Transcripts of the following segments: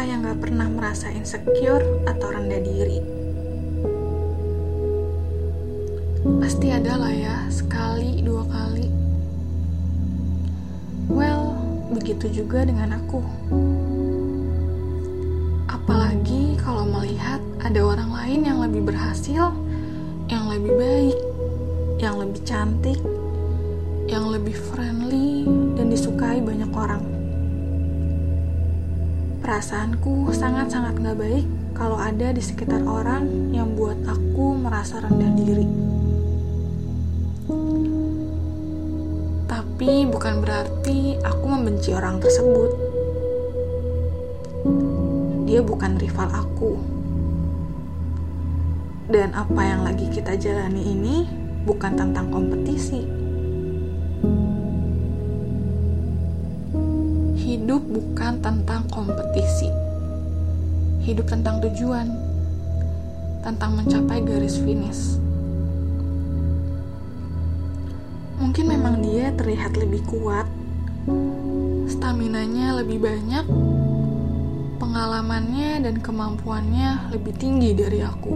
Yang gak pernah merasa insecure atau rendah diri? Pasti ada lah ya, sekali, dua kali. Well, begitu juga dengan aku. Apalagi kalau melihat ada orang lain yang lebih berhasil, yang lebih baik, yang lebih cantik, yang lebih friendly, dan disukai banyak orang. Perasaanku sangat-sangat gak baik kalau ada di sekitar orang yang buat aku merasa rendah diri. Tapi bukan berarti aku membenci orang tersebut. Dia bukan rival aku. Dan apa yang lagi kita jalani ini bukan tentang kompetisi. Hidup bukan tentang kompetisi. Hidup tentang tujuan, tentang mencapai garis finish. Mungkin memang dia terlihat lebih kuat, staminanya lebih banyak, pengalamannya dan kemampuannya lebih tinggi dari aku.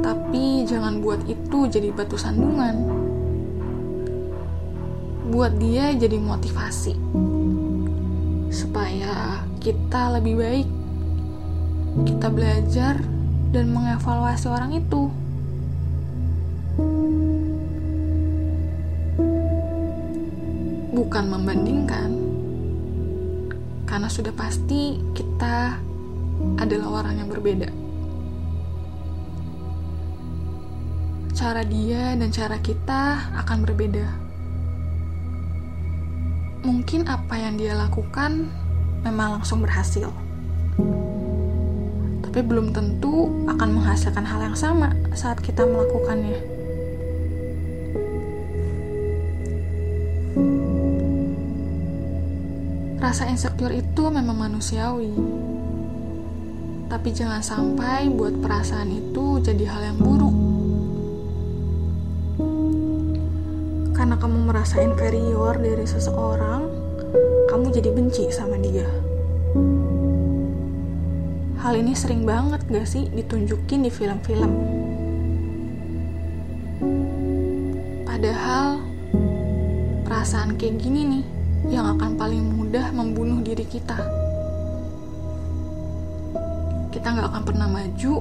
Tapi jangan buat itu jadi batu sandungan. Buat dia jadi motivasi. Supaya kita lebih baik. Kita belajar dan mengevaluasi orang itu. Bukan membandingkan, karena sudah pasti kita adalah orang yang berbeda. Cara dia dan cara kita akan berbeda. Mungkin apa yang dia lakukan memang langsung berhasil, tapi belum tentu akan menghasilkan hal yang sama saat kita melakukannya. Rasa insecure itu memang manusiawi. Tapi jangan sampai buat perasaan itu jadi hal yang buruk. Karena kamu merasa inferior dari seseorang, kamu jadi benci sama dia. Hal ini sering banget gak sih ditunjukin di film-film? Padahal perasaan kayak gini nih yang akan paling mudah membunuh diri kita. Kita nggak akan pernah maju,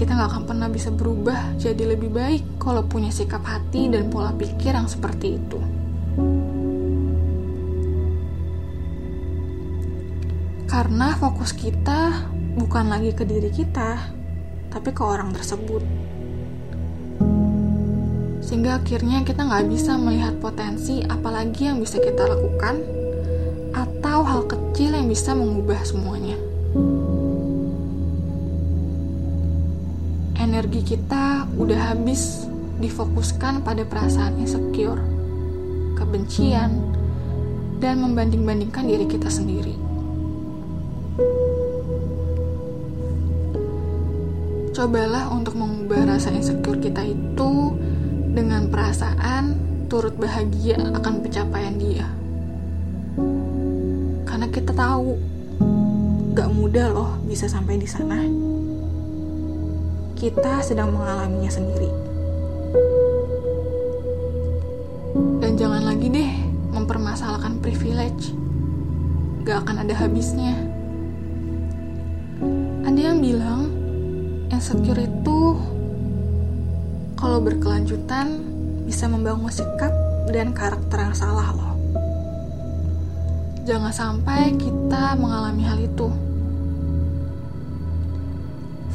kita nggak akan pernah bisa berubah jadi lebih baik kalau punya sikap hati dan pola pikir yang seperti itu. Karena fokus kita bukan lagi ke diri kita, tapi ke orang tersebut sehingga akhirnya kita nggak bisa melihat potensi apalagi yang bisa kita lakukan atau hal kecil yang bisa mengubah semuanya. Energi kita udah habis difokuskan pada perasaan insecure, kebencian, dan membanding-bandingkan diri kita sendiri. Cobalah untuk mengubah rasa insecure kita itu dengan perasaan turut bahagia akan pencapaian dia. Karena kita tahu gak mudah loh bisa sampai di sana. Kita sedang mengalaminya sendiri. Dan jangan lagi deh mempermasalahkan privilege. Gak akan ada habisnya. Ada yang bilang insecure itu kalau berkelanjutan bisa membangun sikap dan karakter yang salah loh. Jangan sampai kita mengalami hal itu.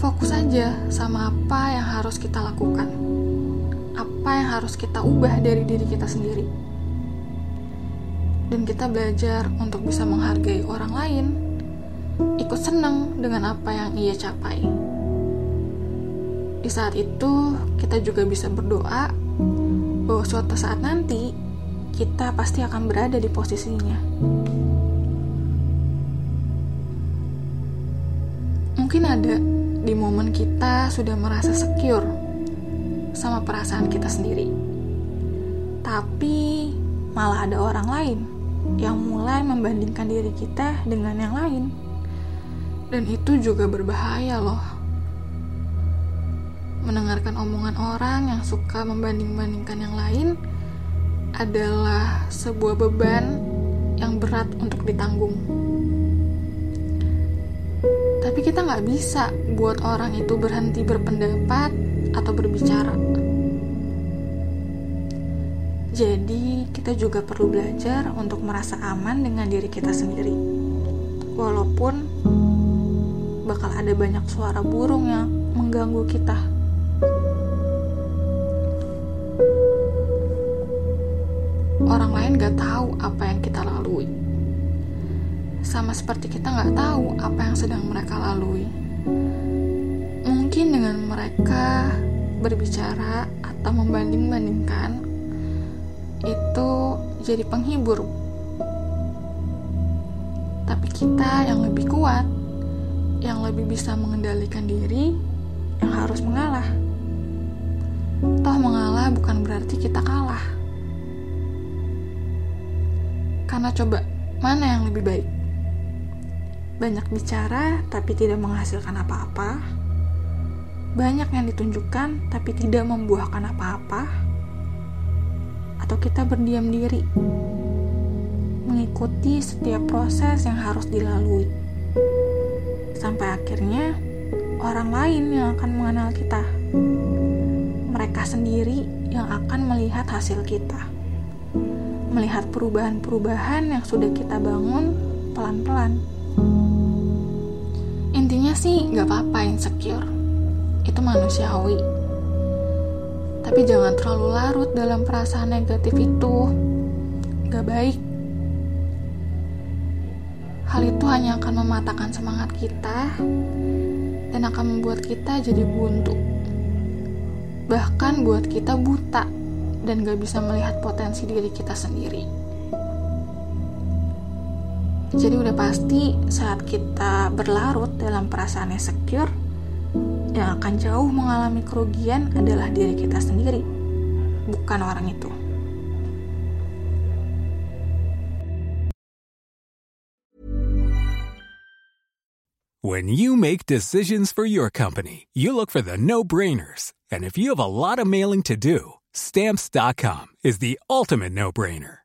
Fokus aja sama apa yang harus kita lakukan. Apa yang harus kita ubah dari diri kita sendiri. Dan kita belajar untuk bisa menghargai orang lain, ikut senang dengan apa yang ia capai. Di saat itu, kita juga bisa berdoa bahwa suatu saat nanti kita pasti akan berada di posisinya. Mungkin ada di momen kita sudah merasa secure sama perasaan kita sendiri. Tapi malah ada orang lain yang mulai membandingkan diri kita dengan yang lain. Dan itu juga berbahaya loh. Mendengarkan omongan orang yang suka membanding-bandingkan yang lain adalah sebuah beban yang berat untuk ditanggung. Kita nggak bisa buat orang itu berhenti berpendapat atau berbicara. Jadi, kita juga perlu belajar untuk merasa aman dengan diri kita sendiri. Walaupun bakal ada banyak suara burung yang mengganggu kita. Orang lain gak tahu apa yang kita lalui. Sama seperti kita gak tahu apa yang sedang mereka lalui. Mungkin dengan mereka berbicara atau membanding-bandingkan, itu jadi penghibur. Tapi kita yang lebih kuat, yang lebih bisa mengendalikan diri, yang harus mengalah. Toh mengalah bukan berarti kita kalah. Karena coba, mana yang lebih baik? Banyak bicara tapi tidak menghasilkan apa-apa. Banyak yang ditunjukkan tapi tidak membuahkan apa-apa. Atau kita berdiam diri, mengikuti setiap proses yang harus dilalui. Sampai akhirnya orang lain yang akan mengenal kita. Mereka sendiri yang akan melihat hasil kita melihat perubahan-perubahan yang sudah kita bangun pelan-pelan. Intinya sih nggak apa-apa insecure, itu manusiawi. Tapi jangan terlalu larut dalam perasaan negatif itu, nggak baik. Hal itu hanya akan mematahkan semangat kita dan akan membuat kita jadi buntu. Bahkan buat kita buta dan gak bisa melihat potensi diri kita sendiri. Jadi udah pasti saat kita berlarut dalam perasaan insecure, yang akan jauh mengalami kerugian adalah diri kita sendiri, bukan orang itu. When you make decisions for your company, you look for the no-brainers. And if you have a lot of mailing to do, Stamps.com is the ultimate no brainer.